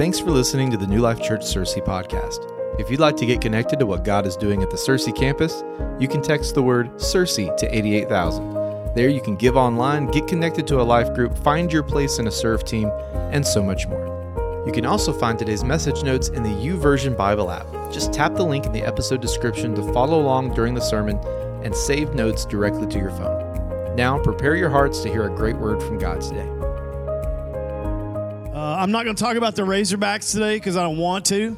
Thanks for listening to the New Life Church Searcy podcast. If you'd like to get connected to what God is doing at the Searcy campus, you can text the word Searcy to 88000. There you can give online, get connected to a life group, find your place in a serve team, and so much more. You can also find today's message notes in the YouVersion Bible app. Just tap the link in the episode description to follow along during the sermon and save notes directly to your phone. Now, prepare your hearts to hear a great word from God today. I'm not going to talk about the Razorbacks today because I don't want to,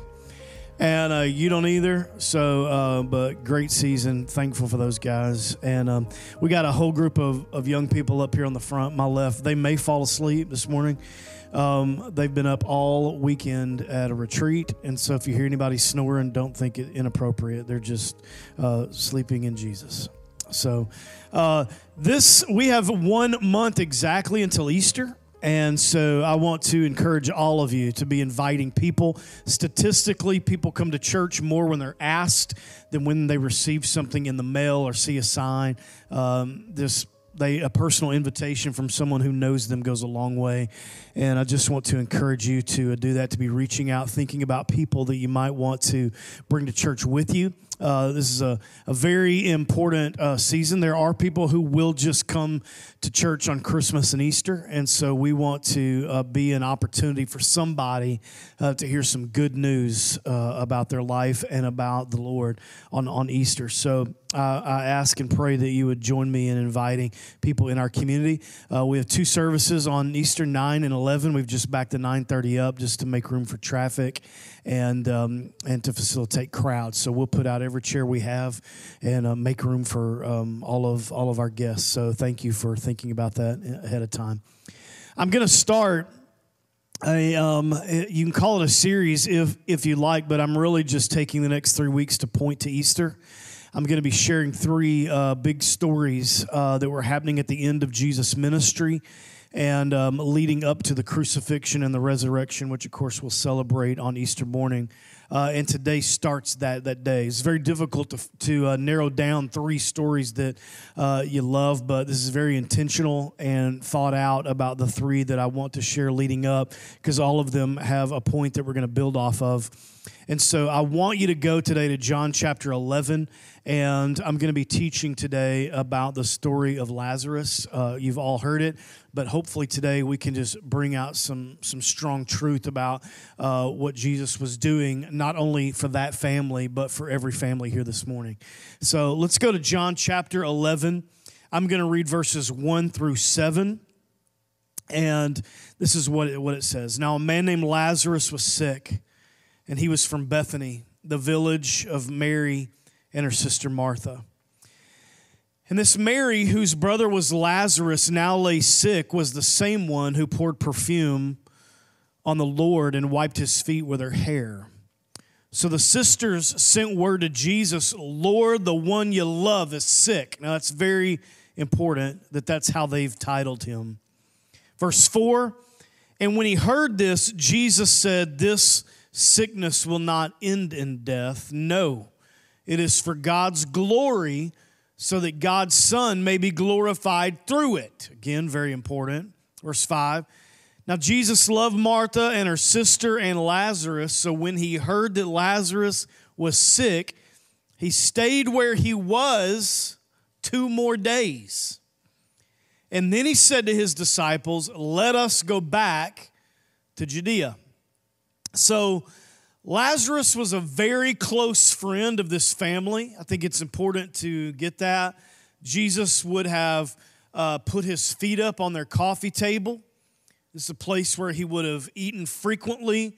and uh, you don't either. So, uh, but great season. Thankful for those guys. And um, we got a whole group of, of young people up here on the front, my left. They may fall asleep this morning. Um, they've been up all weekend at a retreat, and so if you hear anybody snoring, don't think it inappropriate. They're just uh, sleeping in Jesus. So, uh, this we have one month exactly until Easter. And so I want to encourage all of you to be inviting people. Statistically, people come to church more when they're asked than when they receive something in the mail or see a sign. Um, this they a personal invitation from someone who knows them goes a long way and i just want to encourage you to do that to be reaching out thinking about people that you might want to bring to church with you uh, this is a, a very important uh, season. There are people who will just come to church on Christmas and Easter, and so we want to uh, be an opportunity for somebody uh, to hear some good news uh, about their life and about the Lord on, on Easter. So uh, I ask and pray that you would join me in inviting people in our community. we have two services on Easter, 9 and 11. We've just backed the 9.30 up just to make room for traffic and um, and to facilitate crowds. So we'll put out every chair we have and uh, make room for um, all of all of our guests. So thank you for thinking about that ahead of time. I'm going to start. Um, you can call it a series if if you like, but I'm really just taking the next three weeks to point to Easter. I'm going to be sharing three uh, big stories uh, that were happening at the end of Jesus' ministry and um, leading up to the crucifixion and the resurrection, which of course we'll celebrate on Easter morning. Uh, and today starts that that day. It's very difficult to to uh, narrow down three stories that uh, you love, but this is very intentional and thought out about the three that I want to share leading up, because all of them have a point that we're going to build off of. And so I want you to go today to John chapter 11 and I'm going to be teaching today about the story of Lazarus. Uh, you've all heard it, but hopefully today we can just bring out some some strong truth about uh, what Jesus was doing, not only for that family, but for every family here this morning. So let's go to John chapter 11. I'm going to read verses 1 through 7. And this is what it, what it says. Now, a man named Lazarus was sick, and he was from Bethany, the village of Mary and her sister Martha. And this Mary, whose brother was Lazarus, now lay sick, was the same one who poured perfume on the Lord and wiped his feet with her hair. So the sisters sent word to Jesus, Lord, the one you love is sick. Now that's very important that that's how they've titled him. Verse 4 And when he heard this, Jesus said, This sickness will not end in death. No it is for God's glory, so that God's Son may be glorified through it. Again, very important. Verse 5. Now, Jesus loved Martha and her sister and Lazarus, so when he heard that Lazarus was sick, he stayed where he was two more days. And then he said to his disciples, Let us go back to Judea. So, Lazarus was a very close friend of this family. I think it's important to get that. Jesus would have uh, put his feet up on their coffee table. This is a place where he would have eaten frequently,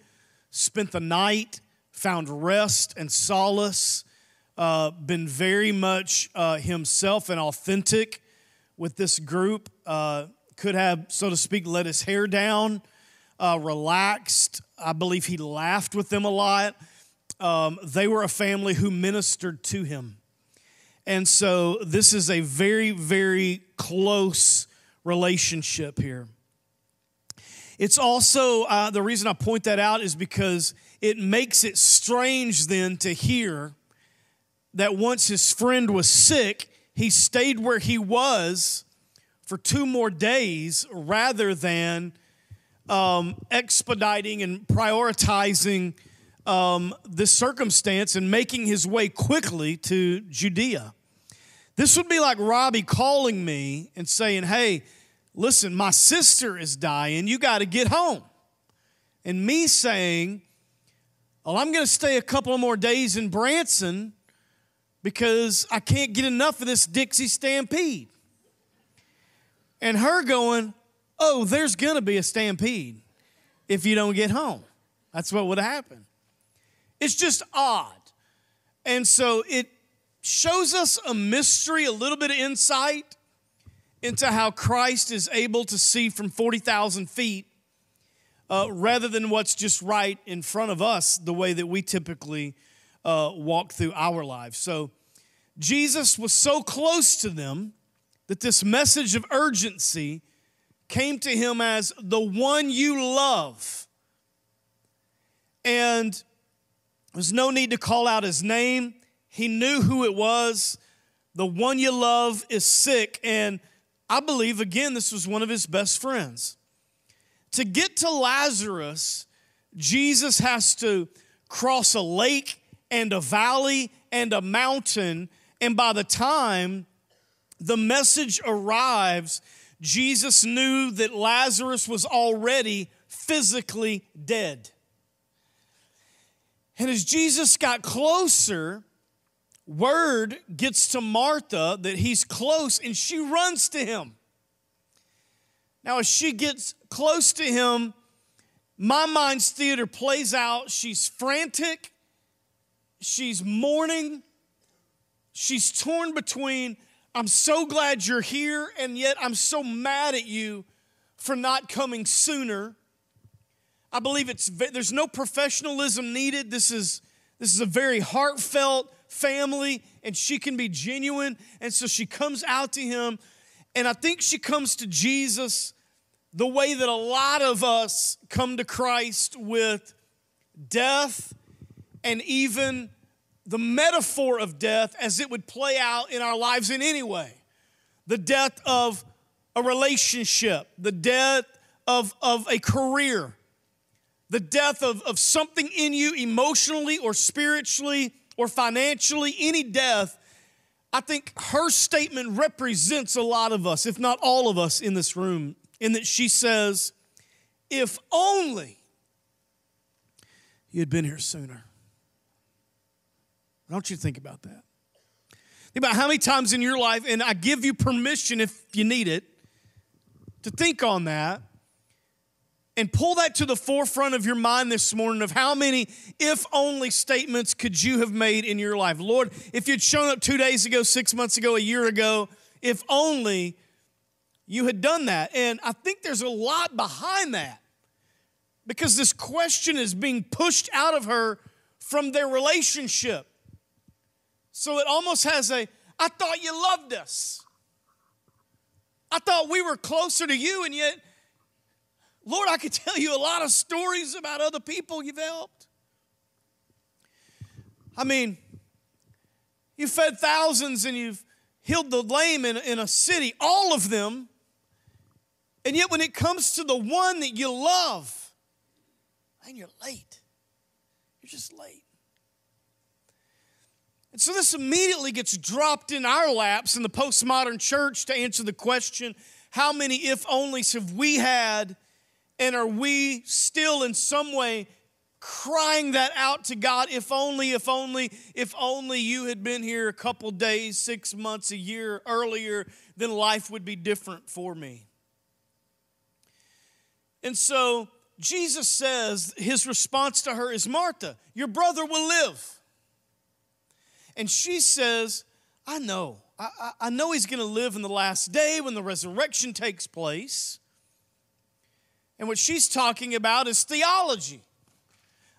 spent the night, found rest and solace, uh, been very much uh, himself and authentic with this group. Uh, could have, so to speak, let his hair down, uh, relaxed, I believe he laughed with them a lot. Um, they were a family who ministered to him. And so this is a very, very close relationship here. It's also, uh, the reason I point that out is because it makes it strange then to hear that once his friend was sick, he stayed where he was for two more days rather than um, expediting and prioritizing um, this circumstance and making his way quickly to Judea. This would be like Robbie calling me and saying, Hey, listen, my sister is dying. You got to get home. And me saying, Well, I'm going to stay a couple more days in Branson because I can't get enough of this Dixie stampede. And her going, Oh, there's going to be a stampede if you don't get home. That's what would happen. It's just odd. And so it shows us a mystery, a little bit of insight into how Christ is able to see from 40,000 feet uh, rather than what's just right in front of us, the way that we typically uh, walk through our lives. So Jesus was so close to them that this message of urgency came to him as the one you love. And there was no need to call out his name. He knew who it was. The one you love is sick. And I believe, again, this was one of his best friends. To get to Lazarus, Jesus has to cross a lake and a valley and a mountain. And by the time the message arrives, Jesus knew that Lazarus was already physically dead. And as Jesus got closer, word gets to Martha that he's close and she runs to him. Now, as she gets close to him, my mind's theater plays out. She's frantic, she's mourning, she's torn between, I'm so glad you're here, and yet I'm so mad at you for not coming sooner. I believe it's there's no professionalism needed. This is this is a very heartfelt family and she can be genuine. And so she comes out to him. And I think she comes to Jesus the way that a lot of us come to Christ with death and even the metaphor of death as it would play out in our lives in any way the death of a relationship, the death of, of a career, the death of, of something in you emotionally or spiritually or financially, any death, I think her statement represents a lot of us, if not all of us in this room, in that she says, If only you had been here sooner. I want you to think about that. Think about how many times in your life, and I give you permission if you need it, to think on that and pull that to the forefront of your mind this morning of how many if only statements could you have made in your life. Lord, if you'd shown up two days ago, six months ago, a year ago, if only you had done that. And I think there's a lot behind that because this question is being pushed out of her from their relationship. So it almost has a, I thought you loved us. I thought we were closer to you, and yet Lord, I could tell you a lot of stories about other people you've helped. I mean, you fed thousands and you've healed the lame in, in a city, all of them. And yet, when it comes to the one that you love, and you're late. You're just late. And so this immediately gets dropped in our laps in the postmodern church to answer the question how many if onlys have we had and are we still in some way crying that out to God? If only, if only, if only you had been here a couple days, six months, a year earlier, then life would be different for me. And so Jesus says his response to her is Martha, your brother will live. And she says, I know. I, I, know he's going to live in the last day when the resurrection takes place. And what she's talking about is theology.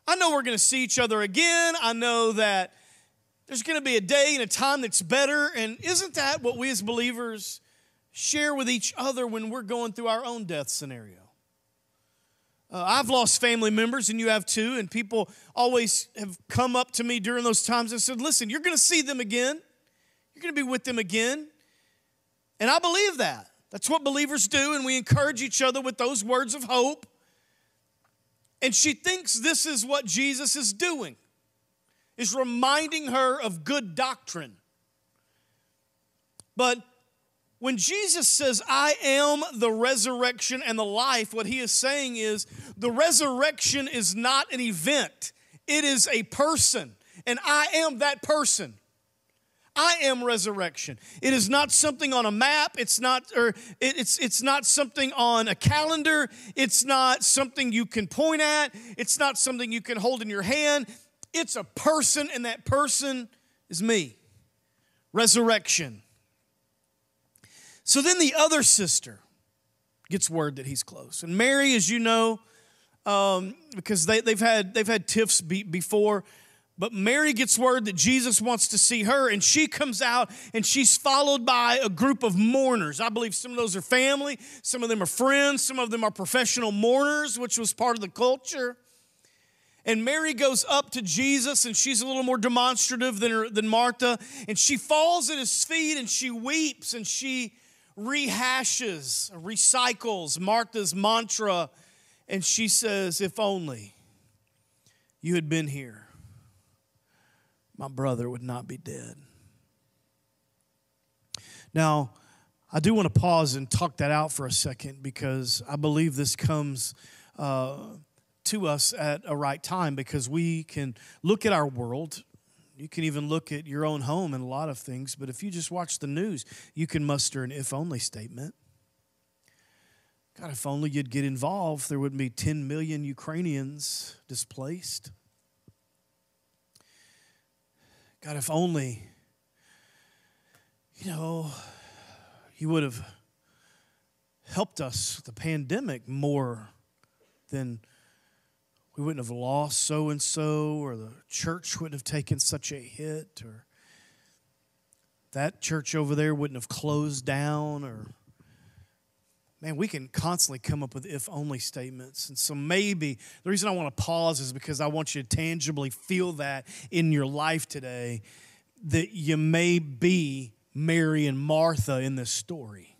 I know we're going to see each other again. I know that there's going to be a day and a time that's better. And isn't that what we as believers share with each other when we're going through our own death scenario? Uh, I've lost family members, and you have too, and people always have come up to me during those times and said, Listen, you're going to see them again. You're going to be with them again. And I believe that. That's what believers do, and we encourage each other with those words of hope. And she thinks this is what Jesus is doing, is reminding her of good doctrine. But when Jesus says, I am the resurrection and the life, what he is saying is the resurrection is not an event, it is a person, and I am that person. I am resurrection. It is not something on a map. It's not, or it's it's not something on a calendar. It's not something you can point at. It's not something you can hold in your hand. It's a person, and that person is me. Resurrection. So then the other sister gets word that he's close. And Mary, as you know, um, because they, have had they've had tiffs be, before, but Mary gets word that Jesus wants to see her, and she comes out and she's followed by a group of mourners. I believe some of those are family, some of them are friends, some of them are professional mourners, which was part of the culture. And Mary goes up to Jesus, and she's a little more demonstrative than, her, than Martha, and she falls at his feet and she weeps and she rehashes, recycles Martha's mantra, and she says, If only you had been here, my brother would not be dead. Now, I do want to pause and talk that out for a second because I believe this comes uh, to us at a right time because we can look at our world you can even look at your own home and a lot of things, but if you just watch the news, you can muster an if only statement. God, if only you'd get involved, there wouldn't be 10 million Ukrainians displaced. God, if only, you know, you would have helped us with the pandemic more than we wouldn't have lost so and so, or the church wouldn't have taken such a hit, or that church over there wouldn't have closed down, or man, we can constantly come up with if only statements. And so maybe the reason I want to pause is because I want you to tangibly feel that in your life today that you may be Mary and Martha in this story.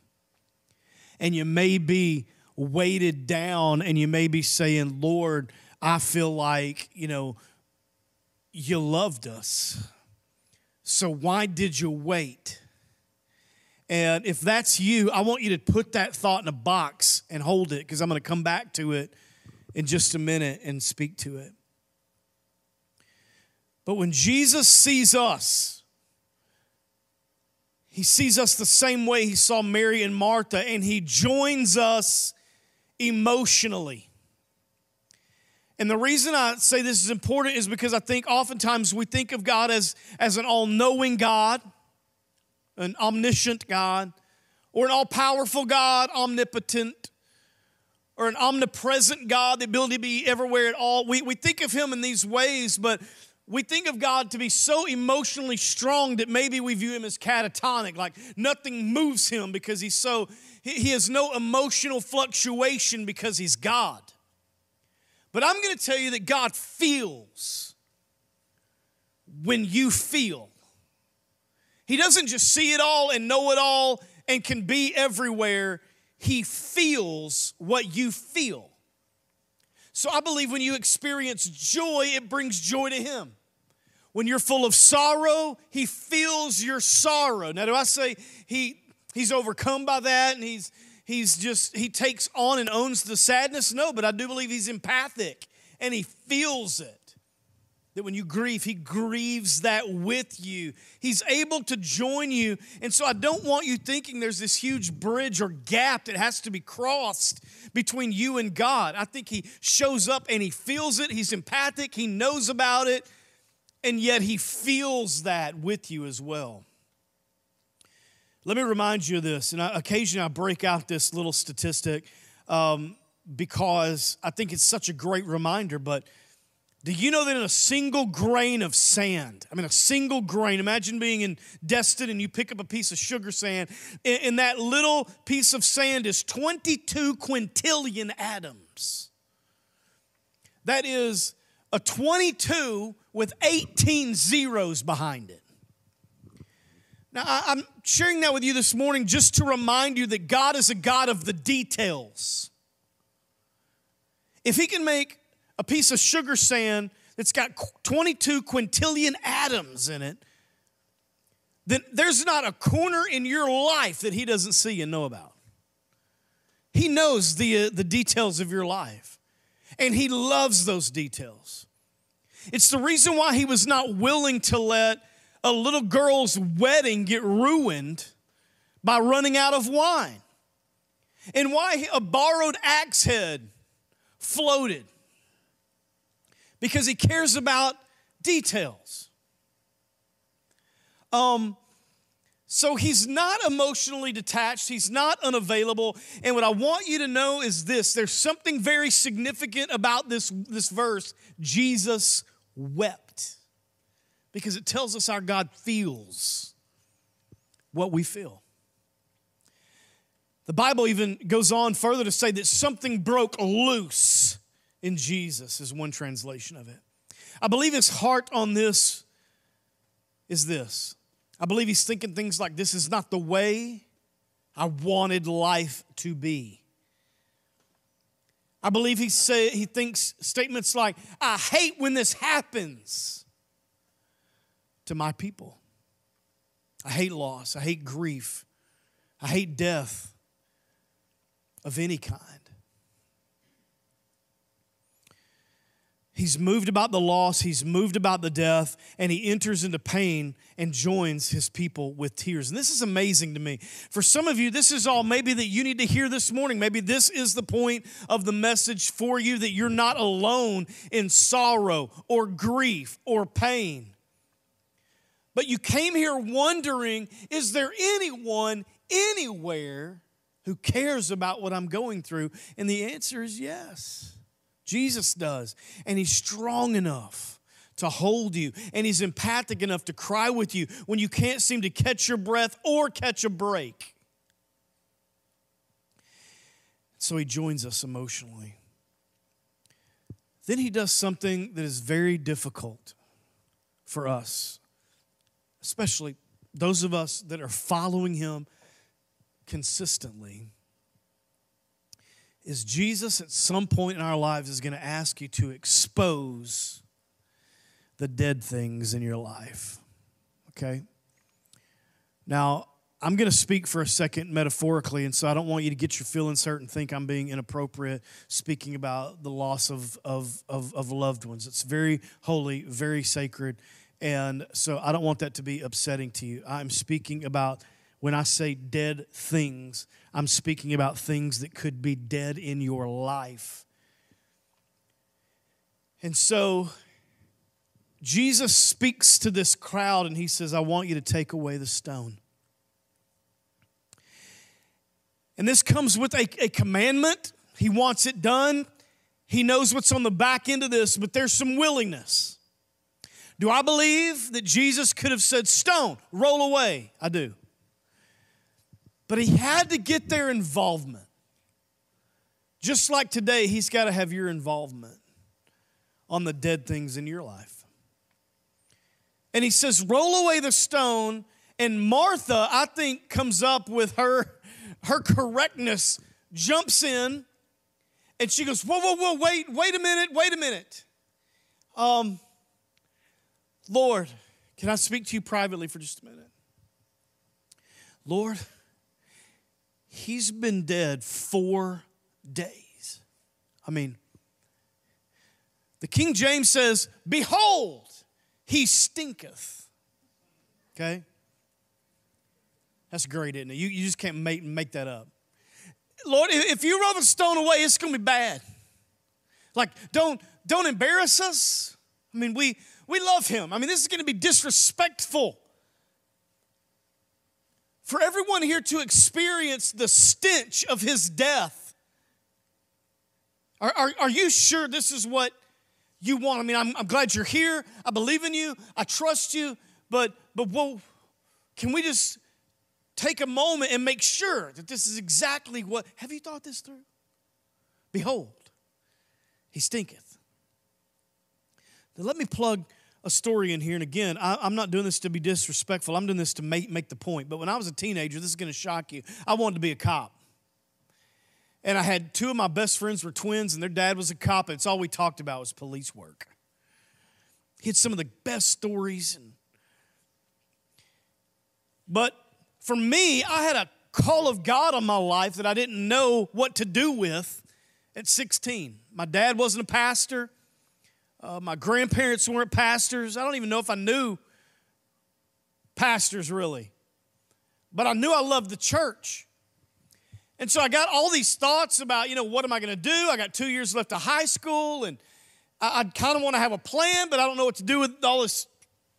And you may be weighted down and you may be saying, Lord, I feel like, you know, you loved us. So why did you wait? And if that's you, I want you to put that thought in a box and hold it because I'm going to come back to it in just a minute and speak to it. But when Jesus sees us, he sees us the same way he saw Mary and Martha, and he joins us emotionally. And the reason I say this is important is because I think oftentimes we think of God as, as an all knowing God, an omniscient God, or an all powerful God, omnipotent, or an omnipresent God, the ability to be everywhere at all. We, we think of Him in these ways, but we think of God to be so emotionally strong that maybe we view Him as catatonic, like nothing moves Him because He's so, He, he has no emotional fluctuation because He's God. But I'm going to tell you that God feels when you feel. He doesn't just see it all and know it all and can be everywhere. He feels what you feel. So I believe when you experience joy, it brings joy to Him. When you're full of sorrow, He feels your sorrow. Now, do I say He He's overcome by that and He's he's just, he takes on and owns the sadness? No, but I do believe he's empathic and he feels it. That when you grieve, he grieves that with you. He's able to join you. And so I don't want you thinking there's this huge bridge or gap that has to be crossed between you and God. I think he shows up and he feels it. He's empathic, he knows about it, and yet he feels that with you as well. Let me remind you of this, and occasionally I break out this little statistic um, because I think it's such a great reminder. But do you know that in a single grain of sand, I mean, a single grain, imagine being in Destin and you pick up a piece of sugar sand, in, in that little piece of sand is 22 quintillion atoms. That is a 22 with 18 zeros behind it. Now, I'm sharing that with you this morning just to remind you that God is a God of the details. If He can make a piece of sugar sand that's got 22 quintillion atoms in it, then there's not a corner in your life that he doesn't see and know about. He knows the, uh, the details of your life, and he loves those details. It's the reason why he was not willing to let a little girl's wedding get ruined by running out of wine, and why a borrowed axe head floated because he cares about details. Um, so he's not emotionally detached, he's not unavailable. And what I want you to know is this there's something very significant about this, this verse. Jesus wept because it tells us our God feels what we feel. The Bible even goes on further to say that something broke loose in Jesus, is one translation of it. I believe his heart on this is this I believe he's thinking things like this is not the way I wanted life to be. I believe he say he thinks statements like I hate when this happens to my people. I hate loss, I hate grief, I hate death of any kind. He's moved about the loss, he's moved about the death, and he enters into pain and joins his people with tears. And this is amazing to me. For some of you, this is all maybe that you need to hear this morning. Maybe this is the point of the message for you that you're not alone in sorrow or grief or pain. But you came here wondering is there anyone anywhere who cares about what I'm going through? And the answer is yes. Jesus does. And He's strong enough to hold you, and He's empathic enough to cry with you when you can't seem to catch your breath or catch a break. So He joins us emotionally. Then He does something that is very difficult for us, especially those of us that are following Him consistently is Jesus at some point in our lives is going to ask you to expose the dead things in your life. Okay? Now, I'm going to speak for a second metaphorically, and so I don't want you to get your feelings hurt and think I'm being inappropriate speaking about the loss of, of, of, of loved ones. It's very holy, very sacred, and so I don't want that to be upsetting to you. I'm speaking about when I say dead things, I'm speaking about things that could be dead in your life. And so Jesus speaks to this crowd and he says, I want you to take away the stone. And this comes with a, a commandment. He wants it done. He knows what's on the back end of this, but there's some willingness. Do I believe that Jesus could have said, Stone, roll away? I do. But he had to get their involvement. Just like today, he's got to have your involvement on the dead things in your life. And he says, Roll away the stone. And Martha, I think, comes up with her, her correctness, jumps in, and she goes, Whoa, whoa, whoa, wait, wait a minute, wait a minute. Um, Lord, can I speak to you privately for just a minute? Lord, He's been dead four days. I mean, the King James says, Behold, he stinketh. Okay? That's great, isn't it? You, you just can't make, make that up. Lord, if you roll the stone away, it's going to be bad. Like, don't, don't embarrass us. I mean, we, we love him. I mean, this is going to be disrespectful for everyone here to experience the stench of his death. Are, are, are you sure this is what you want? I mean, I'm, I'm glad you're here. I believe in you. I trust you. But, but whoa, can we just take a moment and make sure that this is exactly what? Have you thought this through? Behold, he stinketh. Then let me plug a story in here. And again, I, am not doing this to be disrespectful. I'm doing this to make, make the point. But when I was a teenager, this is going to shock you. I wanted to be a cop. And I had two of my best friends were twins, and their dad was a cop, and it's all we talked about was police work. He had some of the best stories. And, but for me, I had a call of God on my life that I didn't know what to do with at 16. My dad wasn't a pastor. Uh, my grandparents weren't pastors. I don't even know if I knew pastors really. But I knew I loved the church. And so I got all these thoughts about, you know, what am I going to do? I got two years left of high school, and I, I kind of want to have a plan, but I don't know what to do with all this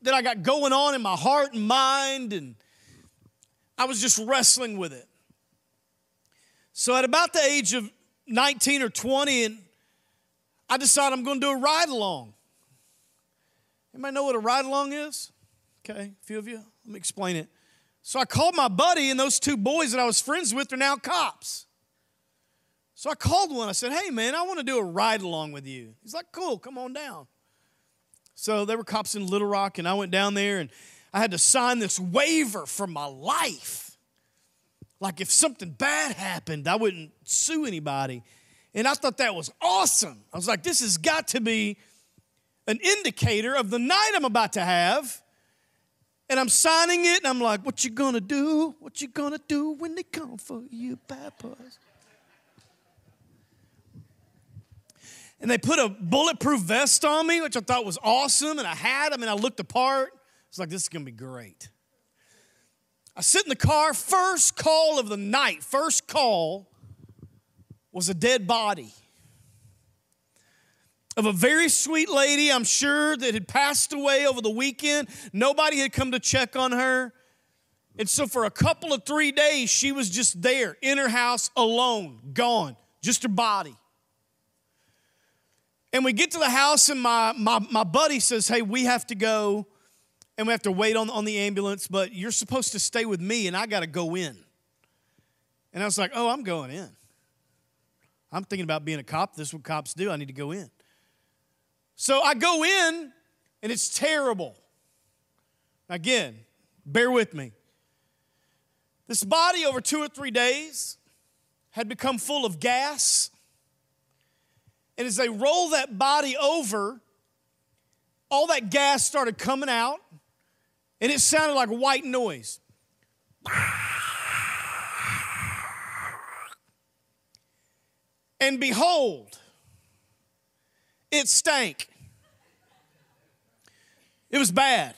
that I got going on in my heart and mind. And I was just wrestling with it. So at about the age of 19 or 20, and I decided I'm going to do a ride along. Anybody know what a ride along is? Okay, a few of you. Let me explain it. So I called my buddy, and those two boys that I was friends with are now cops. So I called one. I said, Hey, man, I want to do a ride along with you. He's like, Cool, come on down. So they were cops in Little Rock, and I went down there, and I had to sign this waiver for my life. Like if something bad happened, I wouldn't sue anybody. And I thought that was awesome. I was like, this has got to be an indicator of the night I'm about to have. And I'm signing it, and I'm like, what you gonna do? What you gonna do when they come for you, papas? And they put a bulletproof vest on me, which I thought was awesome, and I had them, and I looked apart. It's like, this is gonna be great. I sit in the car, first call of the night, first call was a dead body of a very sweet lady, I'm sure, that had passed away over the weekend. Nobody had come to check on her. And so, for a couple of three days, she was just there in her house alone, gone, just her body. And we get to the house, and my, my, my buddy says, Hey, we have to go and we have to wait on, on the ambulance, but you're supposed to stay with me and I got to go in. And I was like, oh, I'm going in. I'm thinking about being a cop. This is what cops do. I need to go in. So I go in and it's terrible. Again, bear with me. This body over two or three days had become full of gas. And as they roll that body over, all that gas started coming out and it sounded like white noise. And behold, it stank. It was bad.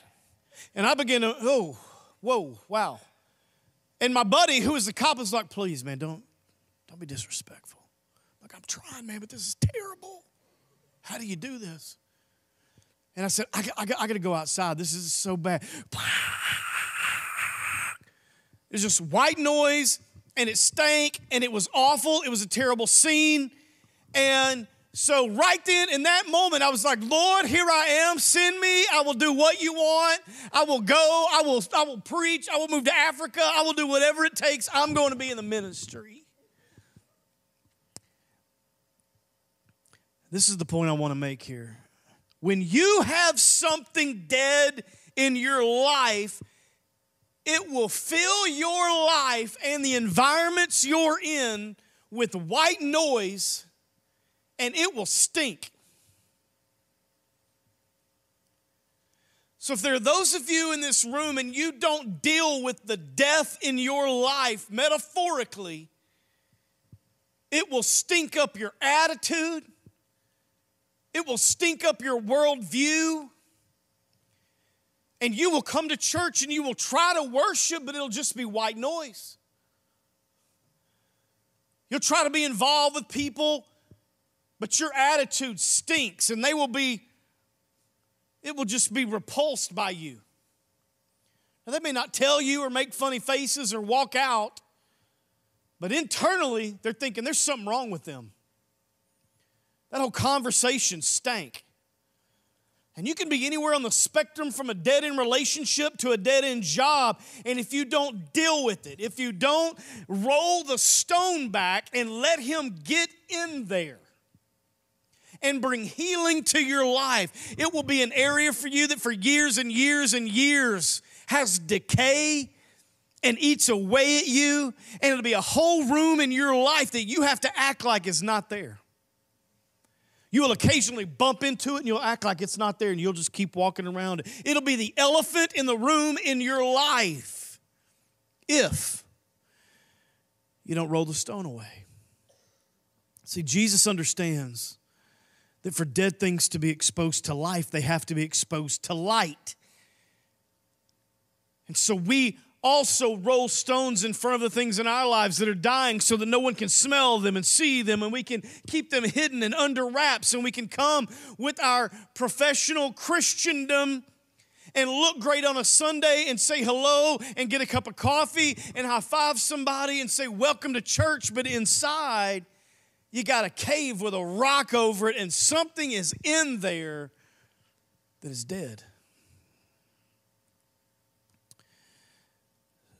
And I began to, oh, whoa, wow. And my buddy, who was the cop, was like, please, man, don't, don't be disrespectful. Like, I'm trying, man, but this is terrible. How do you do this? And I said, I, I, I got to go outside. This is so bad. It's just white noise, and it stank, and it was awful. It was a terrible scene. And so, right then, in that moment, I was like, Lord, here I am. Send me. I will do what you want. I will go. I will, I will preach. I will move to Africa. I will do whatever it takes. I'm going to be in the ministry. This is the point I want to make here. When you have something dead in your life, it will fill your life and the environments you're in with white noise and it will stink. So, if there are those of you in this room and you don't deal with the death in your life metaphorically, it will stink up your attitude, it will stink up your worldview. And you will come to church and you will try to worship, but it'll just be white noise. You'll try to be involved with people, but your attitude stinks and they will be, it will just be repulsed by you. Now, they may not tell you or make funny faces or walk out, but internally they're thinking there's something wrong with them. That whole conversation stank. And you can be anywhere on the spectrum from a dead end relationship to a dead end job. And if you don't deal with it, if you don't roll the stone back and let Him get in there and bring healing to your life, it will be an area for you that for years and years and years has decay and eats away at you, and it'll be a whole room in your life that you have to act like is not there. You will occasionally bump into it and you'll act like it's not there and you'll just keep walking around. It'll be the elephant in the room in your life if you don't roll the stone away. See, Jesus understands that for dead things to be exposed to life, they have to be exposed to light. And so we also roll stones in front of the things in our lives that are dying so that no one can smell them and see them and we can keep them hidden and under wraps and we can come with our professional Christendom and look great on a Sunday and say hello and get a cup of coffee and high five somebody and say welcome to church, but inside you got a cave with a rock over it and something is in there that is dead.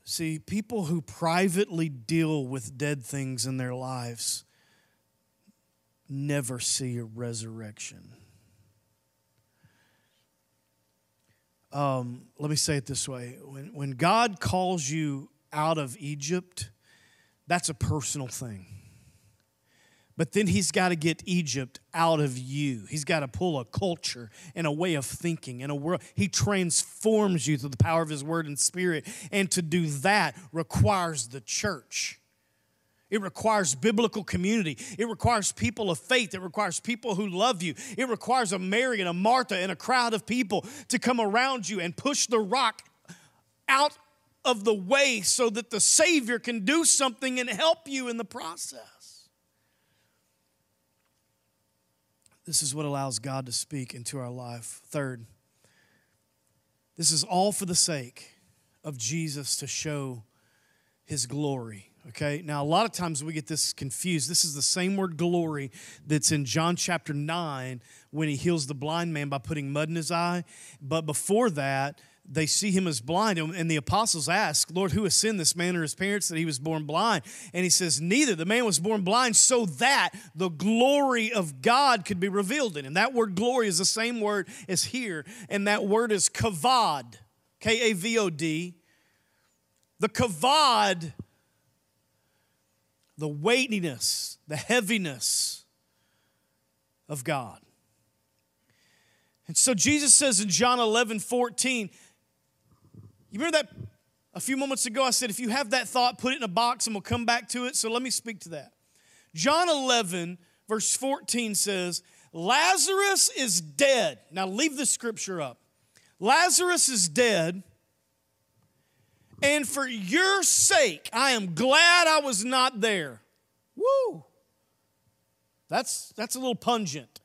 See, people who privately deal with dead things in their lives never see a resurrection. Um, let me say it this way when, when God calls you out of Egypt, that's a personal thing. But then he's got to get Egypt out of you. He's got to pull a culture and a way of thinking and a world. He transforms you through the power of his word and spirit. And to do that requires the church. It requires biblical community. It requires people of faith. It requires people who love you. It requires a Mary and a Martha and a crowd of people to come around you and push the rock out of the way so that the Savior can do something and help you in the process. This is what allows God to speak into our life. Third, this is all for the sake of Jesus to show his glory. Okay, now a lot of times we get this confused. This is the same word glory that's in John chapter 9 when he heals the blind man by putting mud in his eye. But before that, they see him as blind. And the apostles ask, Lord, who has sinned this man or his parents that he was born blind? And he says, Neither. The man was born blind so that the glory of God could be revealed in him. That word glory is the same word as here, and that word is kavod, K A V O D. The kavod, the weightiness, the heaviness of God. And so Jesus says in John 11, 14, you remember that a few moments ago? I said, if you have that thought, put it in a box and we'll come back to it. So let me speak to that. John 11, verse 14 says, Lazarus is dead. Now leave the scripture up. Lazarus is dead. And for your sake, I am glad I was not there. Woo! That's, that's a little pungent.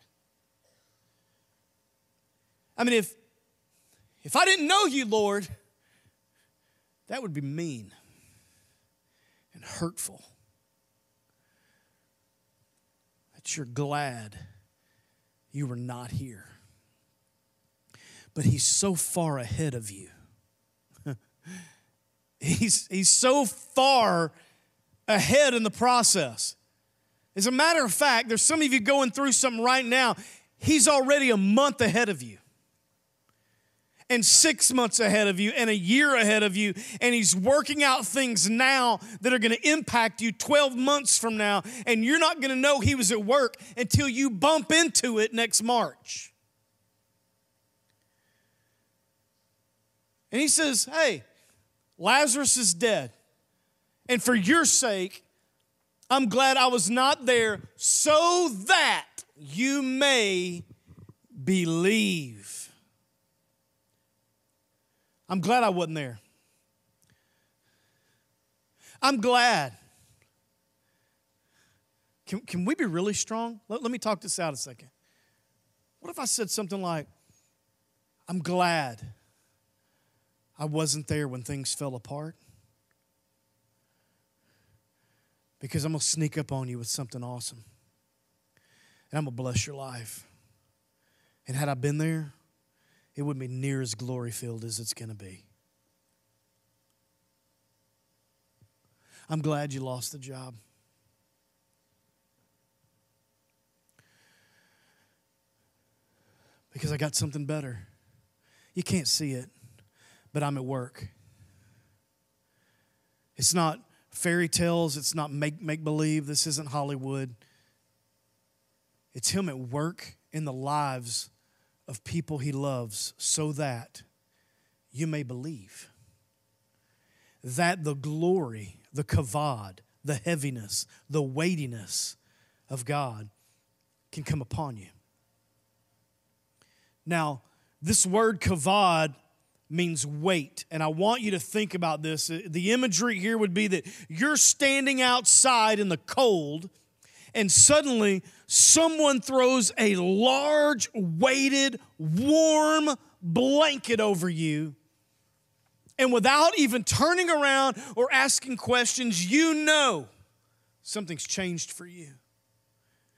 I mean, if, if I didn't know you, Lord, that would be mean and hurtful. That you're glad you were not here. But He's so far ahead of you. he's, he's so far ahead in the process. As a matter of fact, there's some of you going through something right now. He's already a month ahead of you and six months ahead of you and a year ahead of you. And He's working out things now that are going to impact you 12 months from now. And you're not going to know He was at work until you bump into it next March. And He says, Hey, Lazarus is dead. And for your sake, I'm glad I was not there so that you may believe. I'm glad I wasn't there. I'm glad. Can, can we be really strong? Let, let me talk this out a second. What if I said something like, I'm glad I wasn't there when things fell apart? Because I'm going to sneak up on you with something awesome. And I'm going to bless your life. And had I been there, it wouldn't be near as glory filled as it's going to be. I'm glad you lost the job. Because I got something better. You can't see it, but I'm at work. It's not fairy tales, it's not make, make believe, this isn't Hollywood. It's Him at work in the lives of people He loves so that you may believe. That the glory, the kavod, the heaviness, the weightiness of God can come upon you. Now, this word kavod means weight. And I want you to think about this. The imagery here would be that you're standing outside in the cold, and suddenly someone throws a large, weighted, warm blanket over you. And without even turning around or asking questions, you know something's changed for you.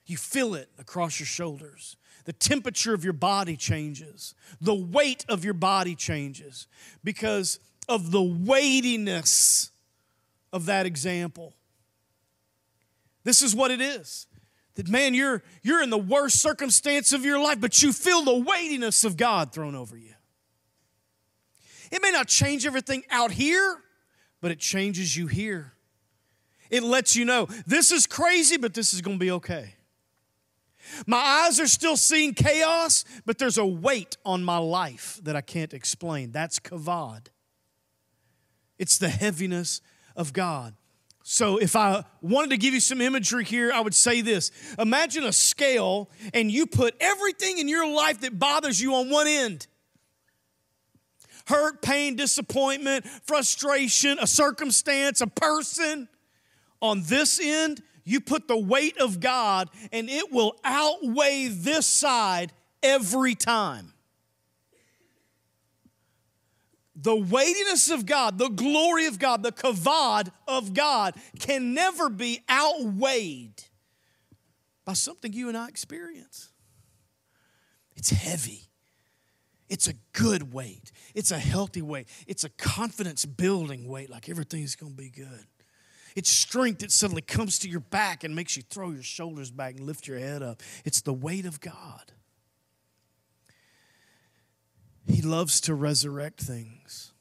You feel it across your shoulders. The temperature of your body changes. The weight of your body changes because of the weightiness of that example. This is what it is. That man, you're you're in the worst circumstance of your life, but you feel the weightiness of God thrown over you. It may not change everything out here, but it changes you here. It lets you know this is crazy, but this is going to be okay. My eyes are still seeing chaos, but there's a weight on my life that I can't explain. That's kavod. It's the heaviness of God. So, if I wanted to give you some imagery here, I would say this Imagine a scale, and you put everything in your life that bothers you on one end hurt, pain, disappointment, frustration, a circumstance, a person. On this end, you put the weight of God, and it will outweigh this side every time. The weightiness of God, the glory of God, the kavod of God can never be outweighed by something you and I experience. It's heavy. It's a good weight. It's a healthy weight. It's a confidence building weight, like everything's going to be good. It's strength that suddenly comes to your back and makes you throw your shoulders back and lift your head up. It's the weight of God. He loves to resurrect things,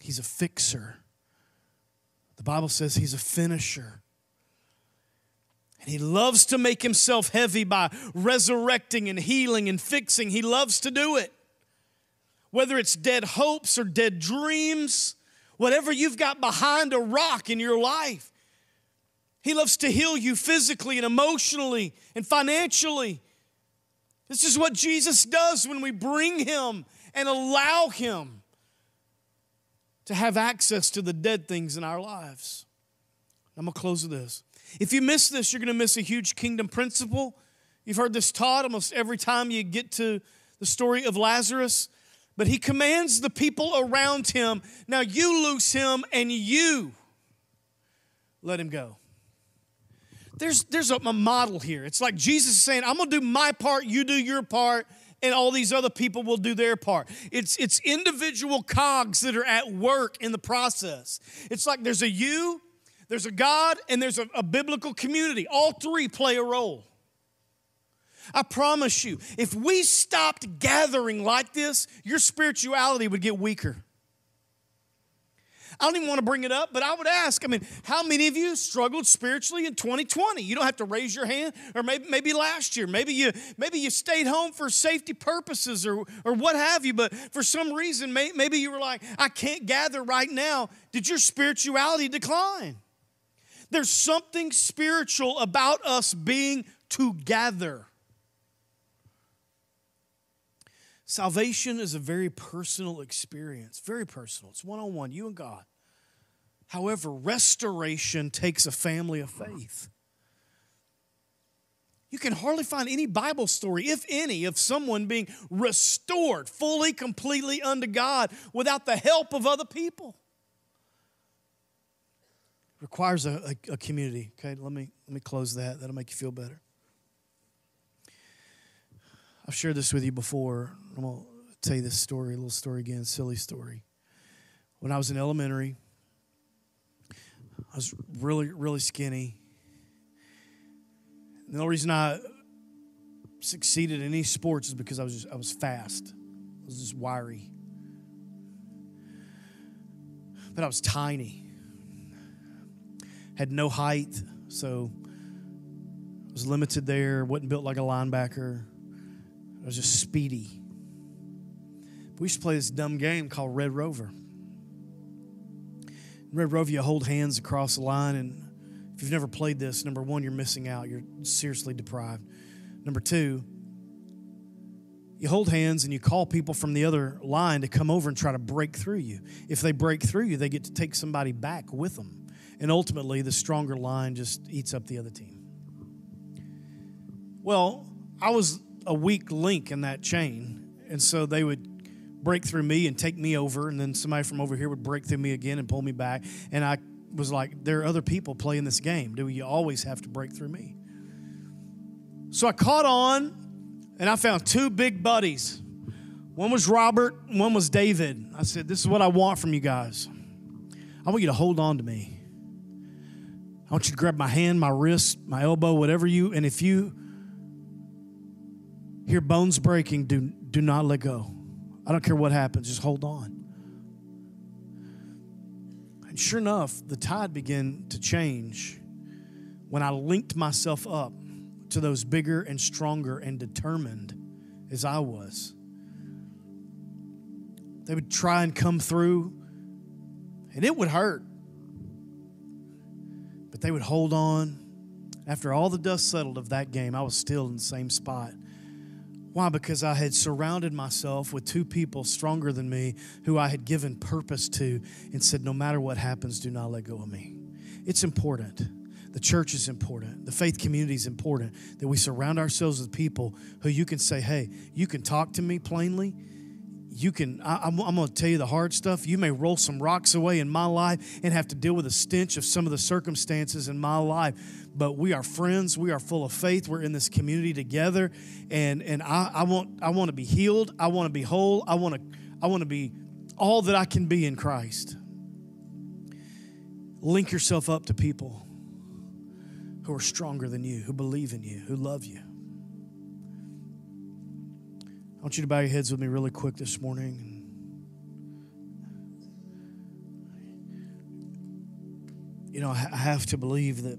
He's a fixer. The Bible says He's a finisher. And he loves to make himself heavy by resurrecting and healing and fixing. He loves to do it. Whether it's dead hopes or dead dreams, whatever you've got behind a rock in your life, he loves to heal you physically and emotionally and financially. This is what Jesus does when we bring Him and allow Him to have access to the dead things in our lives. I'm going to close with this. If you miss this, you're going to miss a huge kingdom principle. You've heard this taught almost every time you get to the story of Lazarus. But he commands the people around him now you loose him and you let him go there's, there's a, a model here. It's like Jesus is saying, I'm going to do my part, you do your part, and all these other people will do their part. It's, it's individual cogs that are at work in the process. It's like there's a you, there's a God, and there's a, a biblical community. All three play a role. I promise you, if we stopped gathering like this, your spirituality would get weaker. I don't even want to bring it up, but I would ask I mean, how many of you struggled spiritually in 2020? You don't have to raise your hand, or maybe, maybe last year. Maybe you, maybe you stayed home for safety purposes or, or what have you, but for some reason, may, maybe you were like, I can't gather right now. Did your spirituality decline? There's something spiritual about us being together. Salvation is a very personal experience, very personal. It's one on one, you and God. However, restoration takes a family of faith. You can hardly find any Bible story, if any, of someone being restored fully, completely unto God without the help of other people. It requires a, a, a community. Okay, let me let me close that. That'll make you feel better. I've shared this with you before. I'm gonna tell you this story, a little story again, silly story. When I was in elementary, I was really, really skinny. And the only reason I succeeded in any sports is because I was just, I was fast. I was just wiry. But I was tiny. had no height, so I was limited there. wasn't built like a linebacker. I was just speedy. We used to play this dumb game called Red Rover. Red Rover, you hold hands across the line, and if you've never played this, number one, you're missing out. You're seriously deprived. Number two, you hold hands and you call people from the other line to come over and try to break through you. If they break through you, they get to take somebody back with them. And ultimately, the stronger line just eats up the other team. Well, I was a weak link in that chain. And so they would break through me and take me over. And then somebody from over here would break through me again and pull me back. And I was like, there are other people playing this game. Do you always have to break through me? So I caught on and I found two big buddies. One was Robert, one was David. I said, This is what I want from you guys. I want you to hold on to me. I want you to grab my hand, my wrist, my elbow, whatever you, and if you hear bones breaking, do, do not let go. I don't care what happens, just hold on. And sure enough, the tide began to change when I linked myself up to those bigger and stronger and determined as I was. They would try and come through, and it would hurt. But they would hold on. After all the dust settled of that game, I was still in the same spot. Why? Because I had surrounded myself with two people stronger than me who I had given purpose to and said, No matter what happens, do not let go of me. It's important. The church is important. The faith community is important that we surround ourselves with people who you can say, Hey, you can talk to me plainly you can I, am going to tell you the hard stuff. You may roll some rocks away in my life and have to deal with the stench of some of the circumstances in my life. But we are friends. We are full of faith. We're in this community together. And and i, I want i want to be healed. I want to be whole. I want to i want to be all that i can be in christ. Link yourself up to people who are stronger than you who believe in you who love you I want you to bow your heads with me really quick this morning. You know, I have to believe that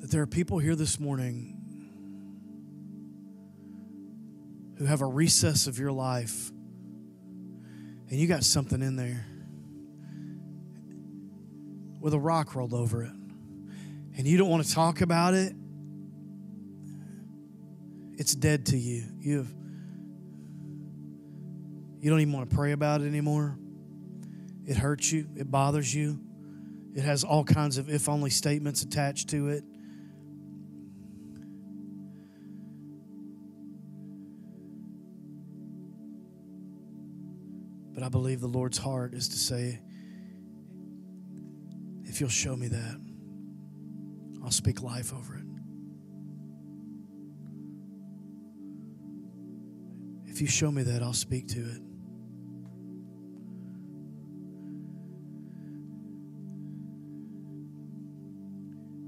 that there are people here this morning who have a recess of your life and you got something in there with a rock rolled over it and you don't want to talk about it it's dead to you. You've you don't even want to pray about it anymore. It hurts you, it bothers you. It has all kinds of if only statements attached to it. But I believe the Lord's heart is to say, if you'll show me that, I'll speak life over it. If you show me that, I'll speak to it.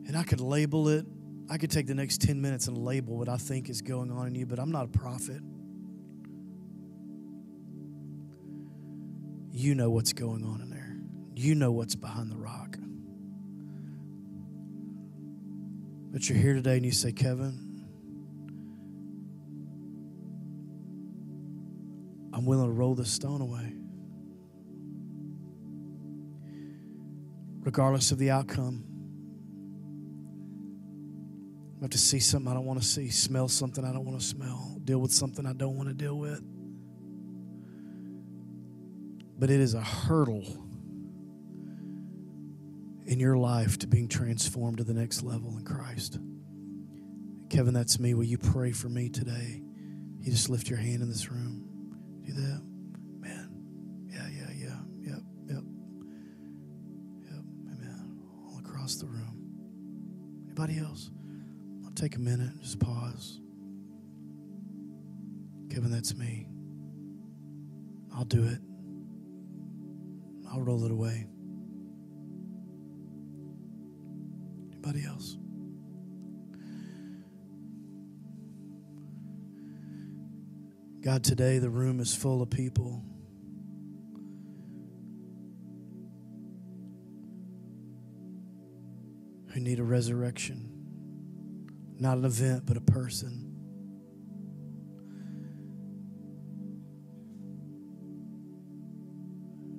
And I could label it. I could take the next 10 minutes and label what I think is going on in you, but I'm not a prophet. You know what's going on in there. You know what's behind the rock. But you're here today and you say, Kevin, I'm willing to roll this stone away. Regardless of the outcome. I have to see something I don't want to see, smell something I don't want to smell, deal with something I don't want to deal with. But it is a hurdle in your life to being transformed to the next level in Christ. Kevin, that's me. Will you pray for me today? You just lift your hand in this room. Do that? Man. Yeah, yeah, yeah. Yep, yep. Yep. Amen. All across the room. Anybody else? I'll take a minute, just pause. Kevin, that's me. I'll do it. I'll roll it away. Anybody else? God, today the room is full of people. Who need a resurrection. Not an event, but a person.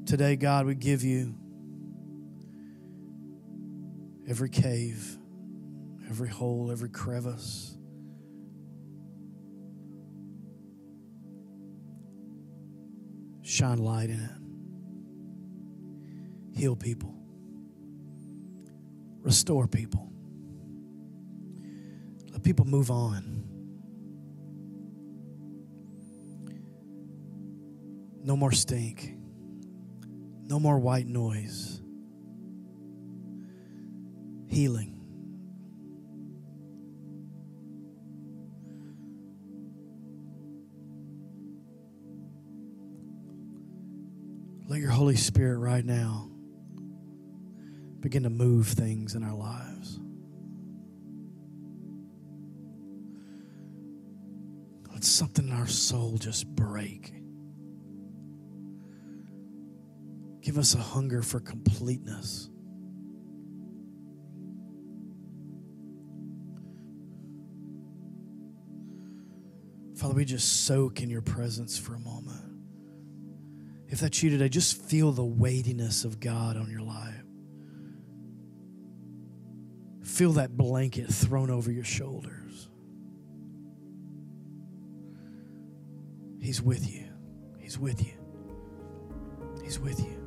Today, God, we give you every cave, every hole, every crevice. Shine light in it. Heal people. Restore people. Let people move on. No more stink. No more white noise. Healing. Let your Holy Spirit right now begin to move things in our lives. Let something in our soul just break. Give us a hunger for completeness. Father, we just soak in your presence for a moment. If that's you today, just feel the weightiness of God on your life. Feel that blanket thrown over your shoulders. He's with you. He's with you. He's with you.